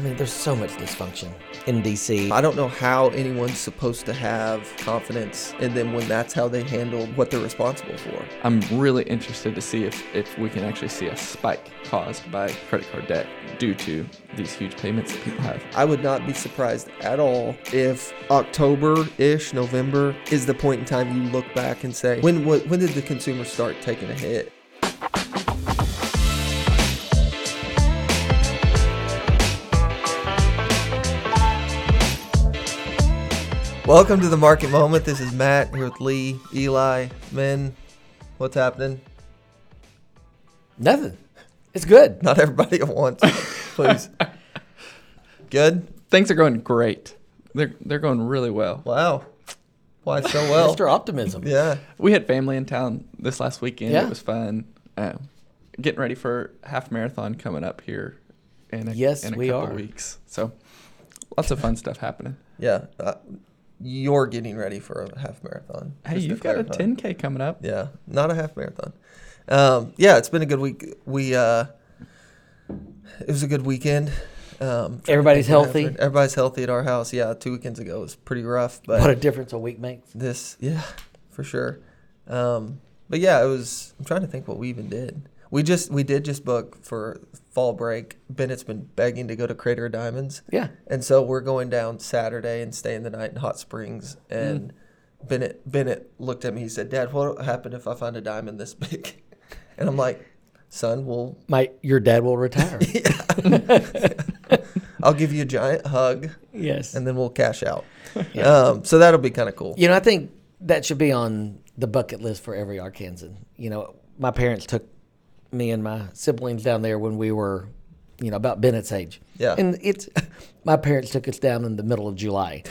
I mean, there's so much dysfunction in DC. I don't know how anyone's supposed to have confidence in them when that's how they handle what they're responsible for. I'm really interested to see if, if we can actually see a spike caused by credit card debt due to these huge payments that people have. I would not be surprised at all if October ish, November is the point in time you look back and say, when, when, when did the consumer start taking a hit? Welcome to the market moment. This is Matt here with Lee, Eli, Men. What's happening? Nothing. It's good. Not everybody at once, please. Good. Things are going great. They're they're going really well. Wow. Why so well? Mr. Optimism. Yeah. We had family in town this last weekend. Yeah. It was fun. Uh, getting ready for half marathon coming up here in a, Yes, in a we couple are. weeks. So lots of fun stuff happening. Yeah. Uh, you're getting ready for a half marathon. Hey, just you've got a 10k coming up. Yeah, not a half marathon. Um, yeah, it's been a good week. We uh, it was a good weekend. Um, Everybody's trying to think what healthy? happened. Everybody's healthy at our house. Yeah, two weekends ago was pretty rough, but What a difference a week makes. this, yeah, for sure. Um, but yeah, it was. I'm trying to think what we even did. We just we did just book for fall break. Bennett's been begging to go to Crater of Diamonds. Yeah. And so we're going down Saturday and staying the night in Hot Springs. And Bennett Bennett looked at me. He said, "Dad, what will happen if I find a diamond this big?" And I'm like, "Son, we'll My your dad will retire. I'll give you a giant hug, yes. and then we'll cash out." Yeah. Um, so that'll be kind of cool. You know, I think that should be on the bucket list for every Arkansan. You know, my parents took me and my siblings down there when we were, you know, about Bennett's age. Yeah. And it's my parents took us down in the middle of July,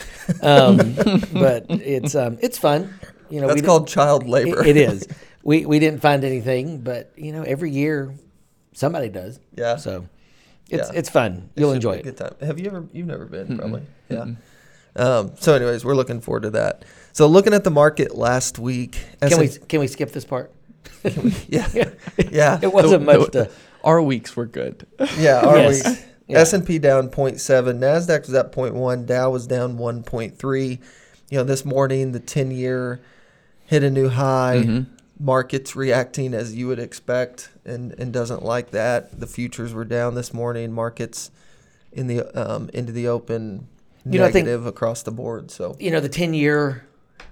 um, but it's um, it's fun. You know, That's called child labor. It, it is. We we didn't find anything, but you know, every year somebody does. Yeah. So it's Yeah. it's fun. You'll should enjoy be a it. Good time. Have you ever? You've never been, probably. Yeah. Um, so, anyways, we're looking forward to that. So, looking at the market last week, Can we S&P can we skip this part? Yeah. Yeah. It wasn't The- much the- to. Our weeks were good. Yeah, are Yes. we? Yeah. S and P down 0.7, Nasdaq was at 0.1, Dow was down 1.3. You know, this morning the 10 year hit a new high. Mhm. Markets reacting as you would expect, and and doesn't like that. The futures were down this morning. Markets in the um into the open You know, I think- negative across the board. So You know, the ten year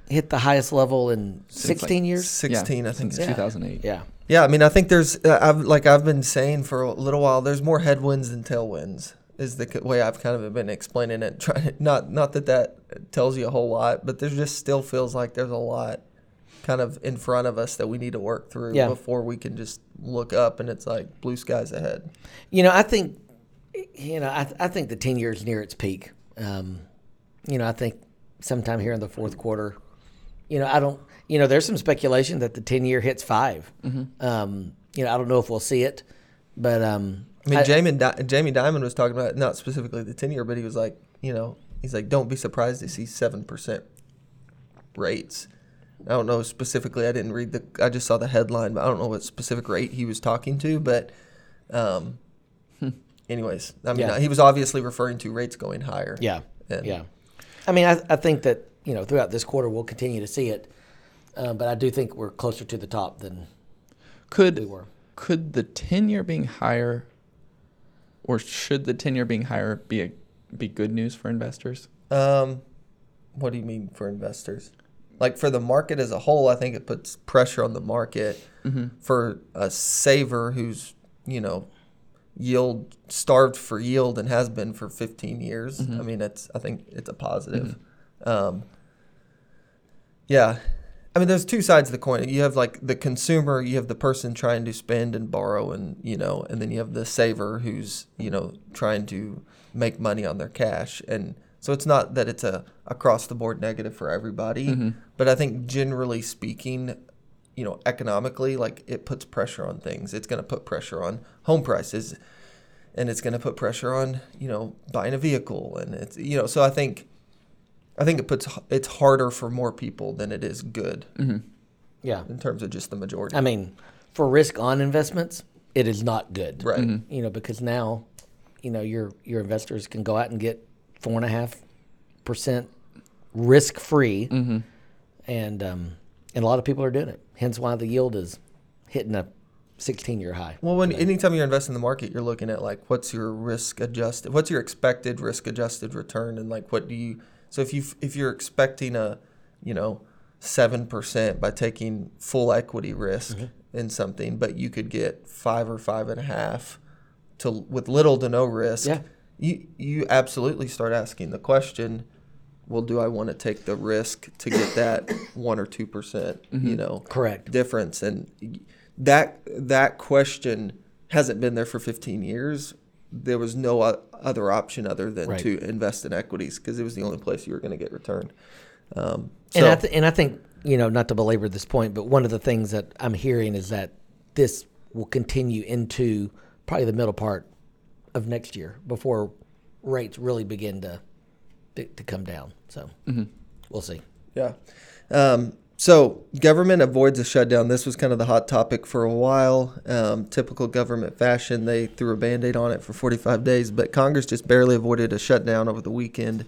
hit the highest level in Since, like, sixteen years. 16, yeah, I think. since Yeah. 2008. Yeah. Yeah, I mean, I think there's, uh, I've like I've been saying for a little while, there's more headwinds than tailwinds. Is the way I've kind of been explaining it. Trying not not that that tells you a whole lot, but there just still feels like there's a lot kind of in front of us that we need to work through Yeah. before we can just look up and it's like blue skies ahead. You know, I think, you know, I, I think the 10 years near its peak. Um, you know, I think sometime here in the fourth quarter, you know, I don't, you know, there's some speculation that the 10 year hits 5 Um, you know, I don't know if we'll see it, but, um, I mean, Jamie Di- Jamie Dimon was talking about not specifically the ten year, but he was like, you know, he's like, don't be surprised to see seven percent rates. I don't know specifically. I didn't read the. I just saw the headline, but I don't know what specific rate he was talking to. But, um, anyways, I mean, Yeah. he was obviously referring to rates going higher. yeah, And- yeah. I mean, I, I think that, you know, throughout this quarter, we'll continue to see it. Uh, but I do think we're closer to the top than we Could were. could the ten year being higher or should the ten year being higher be a be good news for investors? Um, what do you mean for investors? Like for the market as a whole, I think it puts pressure on the market. For a saver who's you know yield starved for yield and has been for 15 years. I mean, it's I think it's a positive. Um, yeah. I mean, there's two sides of the coin. You have like the consumer, you have the person trying to spend and borrow, and you know, and then you have the saver who's you know trying to make money on their cash. And so it's not that it's a across the board negative for everybody, mm-hmm. but I think generally speaking, you know, economically, like it puts pressure on things. It's going to put pressure on home prices, and it's going to put pressure on you know buying a vehicle, and it's you know. So I think, I think it puts it's harder for more people than it is good Yeah. in terms of just the majority. I mean, for risk on investments, it is not good. right. You know, because now, you know your your investors can go out and get four and a half percent risk free, Mm-hmm. and um, and a lot of people are doing it. Hence why the yield is hitting a 16 year high. Well, when anytime you're investing in the market, you're looking at like what's your risk adjusted, what's your expected risk adjusted return, and like what do you. So if you if you're expecting a, you know, seven percent by taking full equity risk mm-hmm. in something, but you could get five or five and a half, to with little to no risk. Yeah. You you absolutely start asking the question. Well, do I want to take the risk to get that one or two percent? You mm-hmm. know, Correct. difference and that that question hasn't been there for 15 years there was no other option other than Right. to invest in equities because it was the only place you were going to get return um, And I th- and I think you know not to belabor this point, but one of the things that I'm hearing is that this will continue into probably the middle part of next year before rates really begin to to, to come down. So we'll see. Yeah. Um, so government avoids a shutdown. This was kind of the hot topic for a while. Um, typical government fashion, they threw a band aid on it for 45 days, but Congress just barely avoided a shutdown over the weekend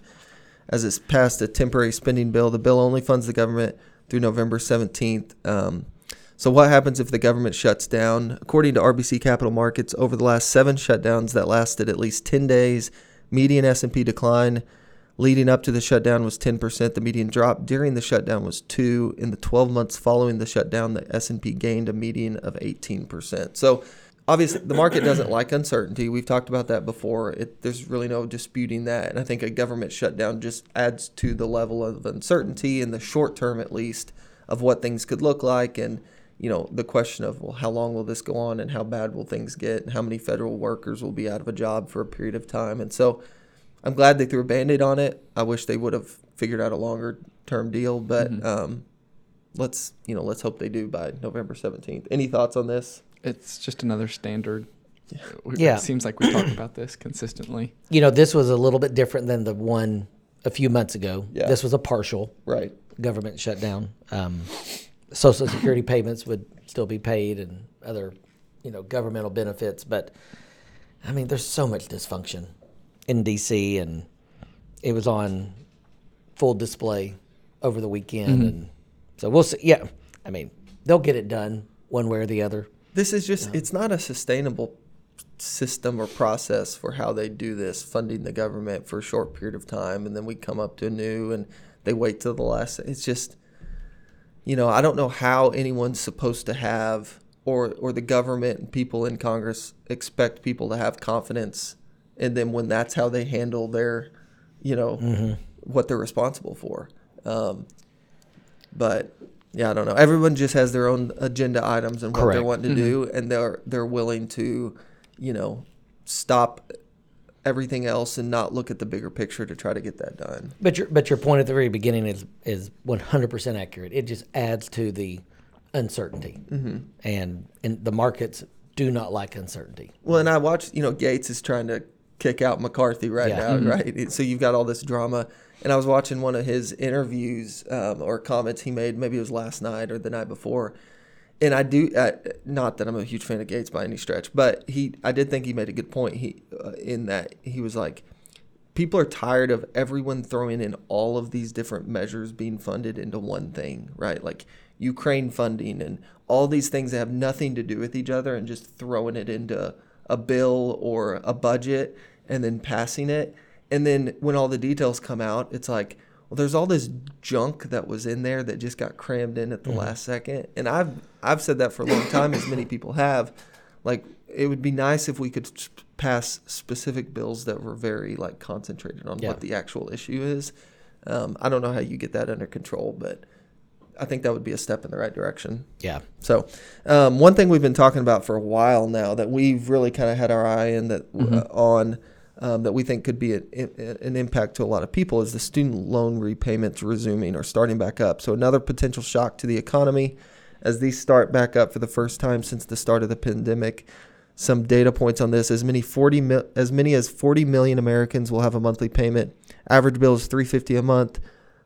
as it's passed a temporary spending bill. The bill only funds the government through November 17th. Um, so what happens if the government shuts down? According to RBC Capital Markets, over the last seven shutdowns that lasted at least 10 days, median S&P decline leading up to the shutdown was 10%. The median drop during the shutdown was 2. In the 12 months following the shutdown, the S&P gained a median of 18%. So obviously the market doesn't like uncertainty. We've talked about that before. It, there's really no disputing that. And I think a government shutdown just adds to the level of uncertainty in the short term at least of what things could look like and you know the question of well how long will this go on and how bad will things get and how many federal workers will be out of a job for a period of time and so I'm glad they threw a band-aid on it. I wish they would have figured out a longer term deal, but Mhm. um, let's you know let's hope they do by November 17th. Any thoughts on this? It's just another standard. We- Yeah. It seems like we talk about this consistently. You know, this was a little bit different than the one a few months ago. Yeah. This was a partial Right. government shutdown. Um, Social Security payments would still be paid and other, you know, governmental benefits. But I mean, there's so much dysfunction in DC, and it was on full display over the weekend. Mm-hmm. And so we'll see. Yeah, I mean, they'll get it done one way or the other. This is just it's not a sustainable system or process for how they do this funding the government for a short period of time and then we come up to a new and they wait till the last it's just you know i don't know how anyone's supposed to have or or the government and people in congress expect people to have confidence in then when that's how they handle their you know what they're responsible for um, but yeah, I don't know. Everyone just has their own agenda items and what they're wanting to do, and they're they're willing to, you know, stop everything else and not look at the bigger picture to try to get that done. But your but your point at the very beginning is is 100% accurate. It just adds to the uncertainty, mm-hmm. and and the markets do not like uncertainty. Well, and I watched, you know, Gates is trying to kick out McCarthy right Yeah. now, right? So you've got all this drama. And I was watching one of his interviews um, or comments he made, maybe it was last night or the night before. And I do, uh, not that I'm a huge fan of Gaetz by any stretch, but he, I did think he made a good point. He, uh, in that he was like, people are tired of everyone throwing in all of these different measures being funded into one thing, right? Like Ukraine funding and all these things that have nothing to do with each other and just throwing it into a bill or a budget and then passing it. And then when all the details come out, it's like, well, there's all this junk that was in there that just got crammed in at the last second. And I've I've said that for a long time, as many people have. Like, it would be nice if we could pass specific bills that were very like concentrated on Yeah. what the actual issue is. Um, I don't know how you get that under control, but I think that would be a step in the right direction. Yeah, So, um, one thing we've been talking about for a while now that we've really kind of had our eye in that uh, on um, that we think could be a, a- an impact to a lot of people is the student loan repayments resuming or starting back up. So, another potential shock to the economy as these start back up for the first time since the start of the pandemic. Some data points on this: as many forty mil- as many as forty million Americans will have a monthly payment. Average bill is three fifty a month,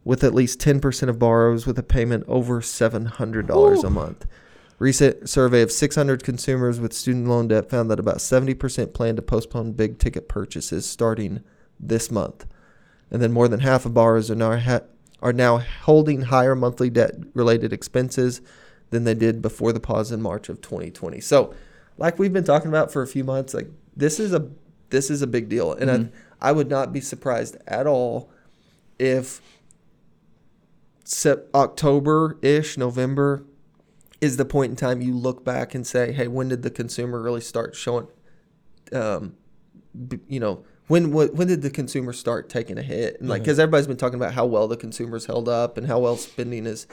with at least ten percent of borrowers with a payment over seven hundred dollars a month. Recent survey of 600 consumers with student loan debt found that about 70% plan to postpone big ticket purchases starting this month. And then more than half of borrowers are now, ha- are now holding higher monthly debt related expenses than they did before the pause in March of 2020. So, like we've been talking about for a few months, like this is a this is a big deal, and Mhm. I I would not be surprised at all if October ish, November is the point in time you look back and say, hey, when did the consumer really start showing, um, you know, when wh- when did the consumer start taking a hit? And like, because everybody's been talking about how well the consumer's held up and how well spending is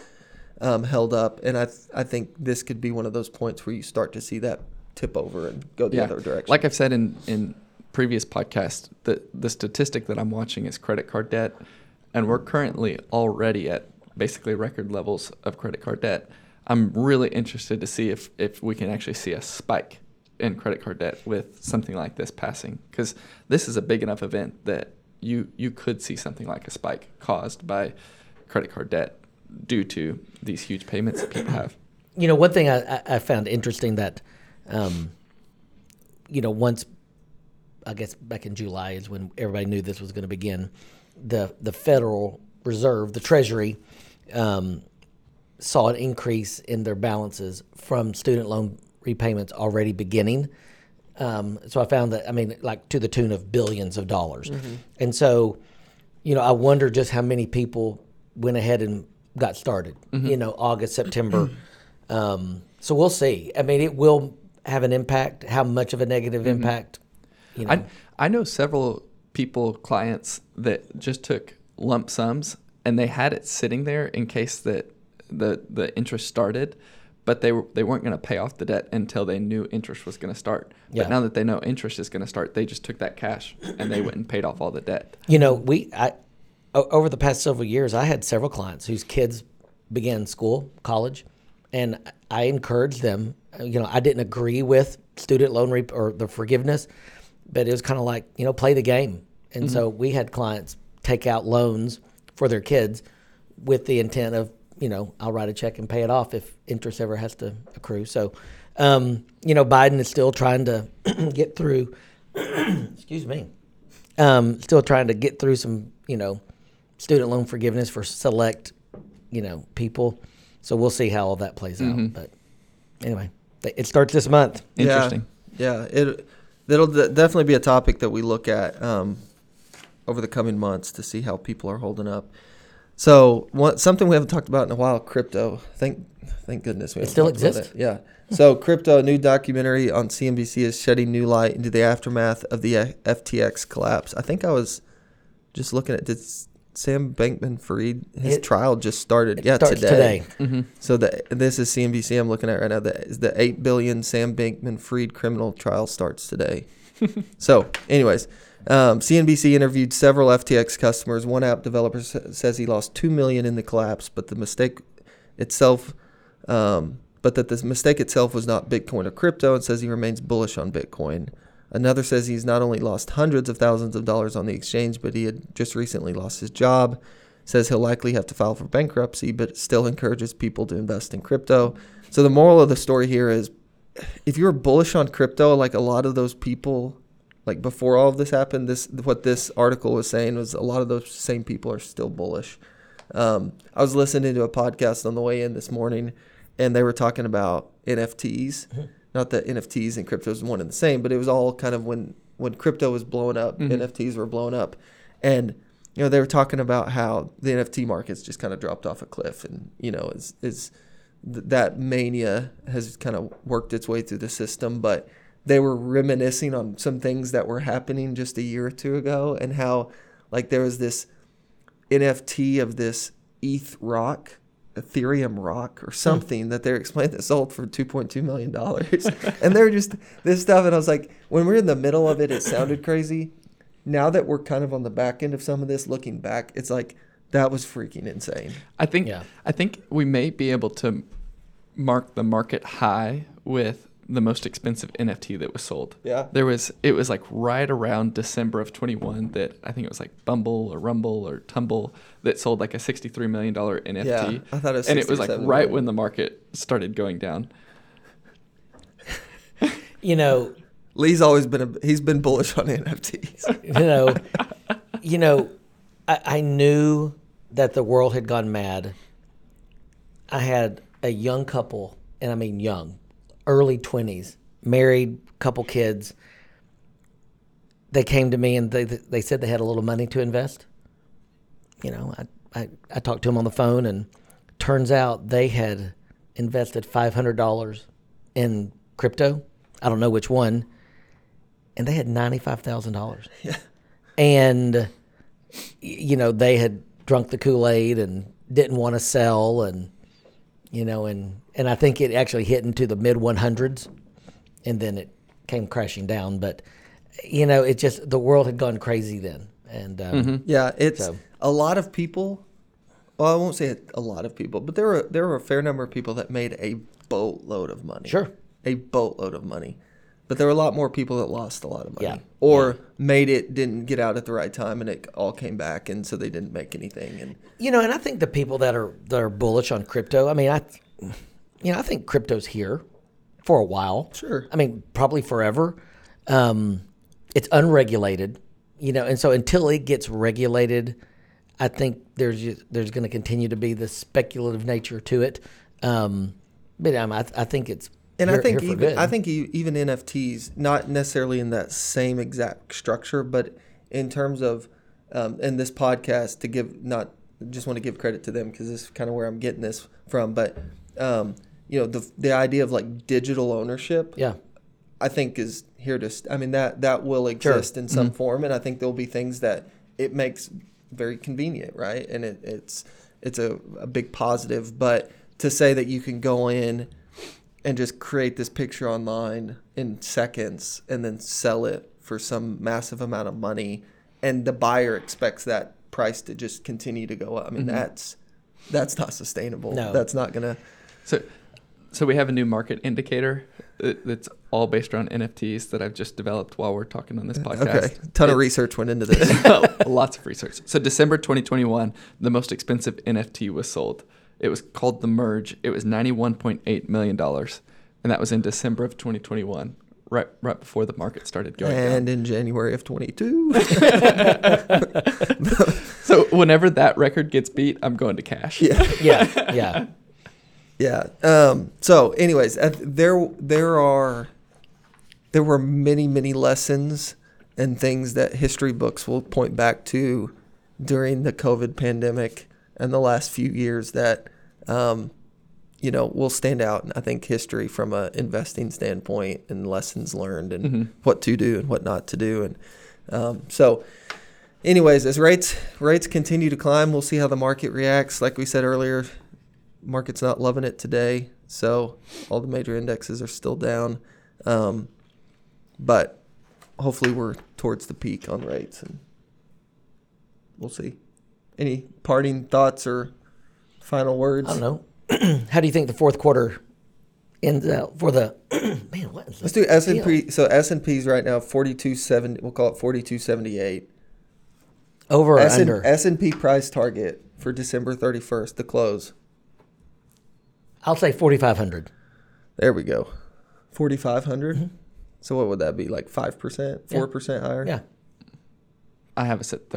um, held up, and I th- I think this could be one of those points where you start to see that tip over and go the other direction. Like I've said in in previous podcasts, the the statistic that I'm watching is credit card debt, and we're currently already at basically record levels of credit card debt. I'm really interested to see if if we can actually see a spike in credit card debt with something like this passing, because this is a big enough event that you you could see something like a spike caused by credit card debt due to these huge payments that people have. You know, one thing I, I- found interesting that, um, you know, once, I guess back in July is when everybody knew this was going to begin. The the Federal Reserve, the Treasury, um, saw an increase in their balances from student loan repayments already beginning. Um, so I found that I mean, like to the tune of billions of dollars, and so, you know, I wonder just how many people went ahead and got started. You know, August, September. um, so we'll see. I mean, it will have an impact. How much of a negative impact? You know, I I know several people, clients that just took lump sums and they had it sitting there in case that the the interest started, but they were they weren't going to pay off the debt until they knew interest was going to start. Yeah. But now that they know interest is going to start, they just took that cash and they went and paid off all the debt. You know, we I over the past several years, I had several clients whose kids began school, college, and I encouraged them. You know, I didn't agree with student loan re- or the forgiveness, but it was kind of like you know, play the game. And mm-hmm. so we had clients take out loans for their kids with the intent of you know, I'll write a check and pay it off if interest ever has to accrue. So, um, you know, Biden is still trying to get through. excuse me um, still trying to get through some, you know, student loan forgiveness for select, you know, people. So we'll see how all that plays Mhm. out. But anyway, it starts this month. Interesting. Yeah, yeah it that'll de- definitely be a topic that we look at um, over the coming months to see how people are holding up. So one, something we haven't talked about in a while, crypto. Thank thank goodness we It still talked about exists? it. Yeah. So crypto, a new documentary on CNBC is shedding new light into the aftermath of the uh, FTX collapse. I think I was just looking at did Sam Bankman-Fried his It- trial just started? It yeah, starts today. today. hmm So the this is CNBC I'm looking at right now. The the eight billion Sam Bankman-Fried criminal trial starts today. so, anyways, um, CNBC interviewed several FTX customers. One app developer says he lost two million in the collapse, but the mistake itself, um, but that the mistake itself was not Bitcoin or crypto, and says he remains bullish on Bitcoin. Another says he's not only lost hundreds of thousands of dollars on the exchange, but he had just recently lost his job. Says he'll likely have to file for bankruptcy, but still encourages people to invest in crypto. So the moral of the story here is if you're bullish on crypto, like a lot of those people, like before all of this happened, this what this article was saying was a lot of those same people are still bullish. Um, I was listening to a podcast on the way in this morning, and they were talking about NFTs. Not that NFTs and crypto is one and the same, but it was all kind of when when crypto was blowing up, Mhm. NFTs were blowing up, and you know they were talking about how the NFT markets just kind of dropped off a cliff, and you know is is th- that mania has kind of worked its way through the system, but they were reminiscing on some things that were happening just a year or two ago, and how like there was this NFT of this ETH rock, Ethereum rock, or hmm. something that they're explaining that sold for two point two million dollars, and they're just this stuff. And I was like, when we are in the middle of it, it sounded crazy. Now that we're kind of on the back end of some of this, looking back, it's like that was freaking insane. I think Yeah. I think we may be able to mark the market high with the most expensive NFT that was sold. Yeah. There was it was like right around December of 21 that I think it was like Bumble or Rumble or Tumble that sold like a 63 million dollar NFT. Yeah, I thought it was and it was like right million. when the market started going down. you know, Lee's always been a, he's been bullish on NFTs. you know, you know, I, I knew that the world had gone mad. I had a young couple, and I mean young, early twenties, married, couple kids. They came to me and they they said they had a little money to invest. You know, I I, I talked to them on the phone, and turns out they had invested five hundred dollars in crypto. I don't know which one, and they had ninety five thousand dollars. Yeah. And you know they had drunk the Kool Aid and didn't want to sell, and you know, and and I think it actually hit into the mid one hundreds, and then it came crashing down. But you know, it just the world had gone crazy then, and um, Yeah, it's So- a lot of people. Well, I won't say a lot of people, but there were there were a fair number of people that made a boatload of money. Sure. a boatload of money. But there were a lot more people that lost a lot of money, Yeah. or made it didn't get out at the right time, and it all came back, and so they didn't make anything. And you know, and I think the people that are that are bullish on crypto. I mean, I, you know, I think crypto's here for a while. Sure. I mean, probably forever. Um, it's unregulated, you know, and so until it gets regulated, I think there's there's going to continue to be the speculative nature to it. Um, but um, I, I think it's and here- I think even good. I think even NFTs, not necessarily in that same exact structure, but in terms of, um, in this podcast, to give not just want to give credit to them because this is kind of where I'm getting this from, but um, you know the the idea of like digital ownership, yeah, I think is here to. St- I mean that that will exist in some form, and I think there'll be things that it makes very convenient, right? And it, it's it's a, a big positive. But to say that you can go in and just create this picture online in seconds and then sell it for some massive amount of money, and the buyer expects that price to just continue to go up. I mean mm-hmm. that's that's not sustainable. No. That's not gonna. So, so we have a new market indicator that- that's all based around NFTs that I've just developed while we're talking on this podcast. Okay, ton of research went into this. Lots of research. So December 2021, the most expensive NFT was sold. It was called the Merge. It was 91.8 million dollars, and that was in December of 2021, right right before the market started going and down. in January of 22. So whenever that record gets beat, I'm going to cash. yeah. yeah, yeah. Yeah. Um, so, anyways, uh, there there are there were many many lessons and things that history books will point back to during the COVID pandemic and the last few years that um, you know will stand out. And I think history from a investing standpoint and lessons learned and what to do and what not to do. And um, so, anyways, as rates rates continue to climb, we'll see how the market reacts. Like we said earlier, market's not loving it today, so all the major indexes are still down. Um, but hopefully, we're towards the peak on rates, and we'll see. Any parting thoughts or final words? I don't know. How do you think the fourth quarter ends out for the man? What is Let's this do S and P. So S and P's right now forty two seventy. We'll call it forty two seventy eight. over or S and under? S and P price target for December thirty first. The close. I'll say forty five hundred. There we go. Forty So what would that be? Like five percent, Mm-hmm. Four percent higher? Yeah. I have us at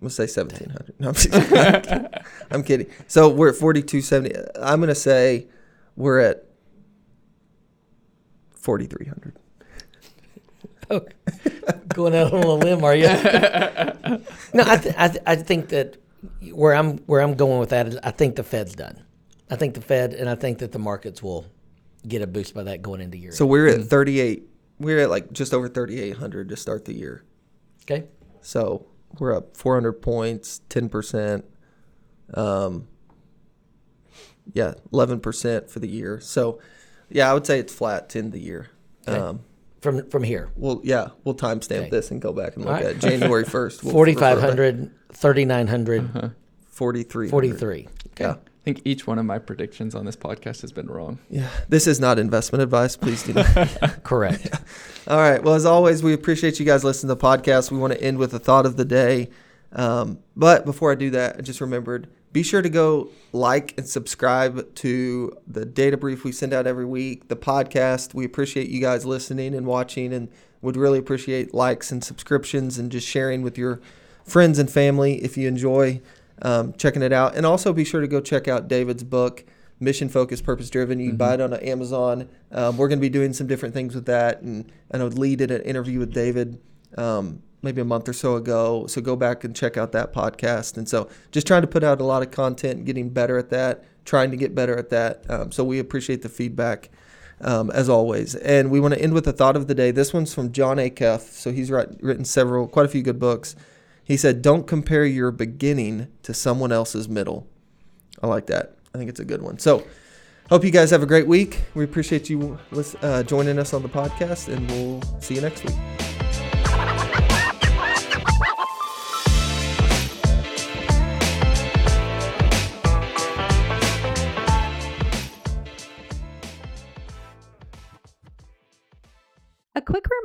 3,900. Let's say seventeen hundred. No, I'm, kidding. I'm kidding. So we're at forty two seventy. I'm gonna say we're at forty three hundred. Oh, going out on a limb, are you? no, I, th- I, th- I think that where I'm where I'm going with that is I think the Fed's done. I think the Fed and I think that the markets will get a boost by that going into year. So we're at thirty eight. We're at like just over thirty eight hundred to start the year. okay, So we're up four hundred points, ten percent. Um, yeah, eleven percent for the year. So yeah, I would say it's flat to end the year. Okay. Um, from from here, Well, yeah, we'll timestamp Okay. this and go back and look right. at January 1st. We'll forty refer back. five hundred, thirty nine hundred, 43. forty three. Yeah. I think each one of my predictions on this podcast has been wrong. Yeah. This is not investment advice. Please do not. Correct. All right. Well, as always, we appreciate you guys listening to the podcast. We want to end with a thought of the day. Um, but before I do that, I just remembered be sure to go like and subscribe to the data brief we send out every week, the podcast. We appreciate you guys listening and watching and would really appreciate likes and subscriptions and just sharing with your friends and family if you enjoy um, checking it out. And also be sure to go check out David's book, Mission Focused, Purpose Driven. You can buy it on Amazon. Um, we're going to be doing some different things with that. And I know Lee did an interview with David um, maybe a month or so ago. So go back and check out that podcast. And so just trying to put out a lot of content, getting better at that, trying to get better at that. Um, so we appreciate the feedback. Um, as always. And we want to end with a thought of the day. This one's from Jon Acuff. So he's write, written several, quite a few good books. He said, Don't compare your beginning to someone else's middle. I like that. I think it's a good one. So, hope you guys have a great week. We appreciate you uh, joining us on the podcast, and we'll see you next week.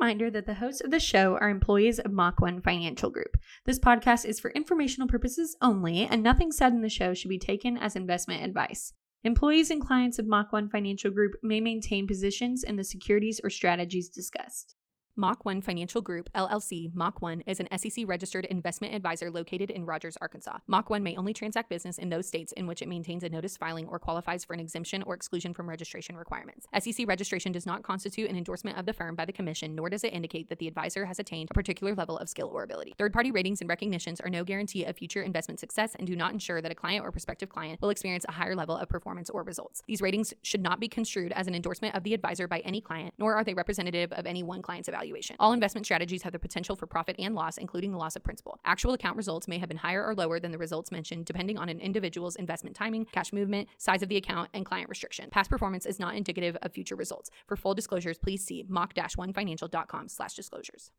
Reminder that the hosts of the show are employees of Mach 1 Financial Group. This podcast is for informational purposes only, and nothing said in the show should be taken as investment advice. Employees and clients of Mach 1 Financial Group may maintain positions in the securities or strategies discussed. Mach 1 Financial Group, LLC, Mach 1 is an SEC registered investment advisor located in Rogers, Arkansas. Mach 1 may only transact business in those states in which it maintains a notice filing or qualifies for an exemption or exclusion from registration requirements. SEC registration does not constitute an endorsement of the firm by the Commission, nor does it indicate that the advisor has attained a particular level of skill or ability. Third party ratings and recognitions are no guarantee of future investment success and do not ensure that a client or prospective client will experience a higher level of performance or results. These ratings should not be construed as an endorsement of the advisor by any client, nor are they representative of any one client's evaluation evaluation. All investment strategies have the potential for profit and loss, including the loss of principal. Actual account results may have been higher or lower than the results mentioned, depending on an individual's investment timing, cash movement, size of the account, and client restriction. Past performance is not indicative of future results. For full disclosures, please see mach-1financial.com slash disclosures.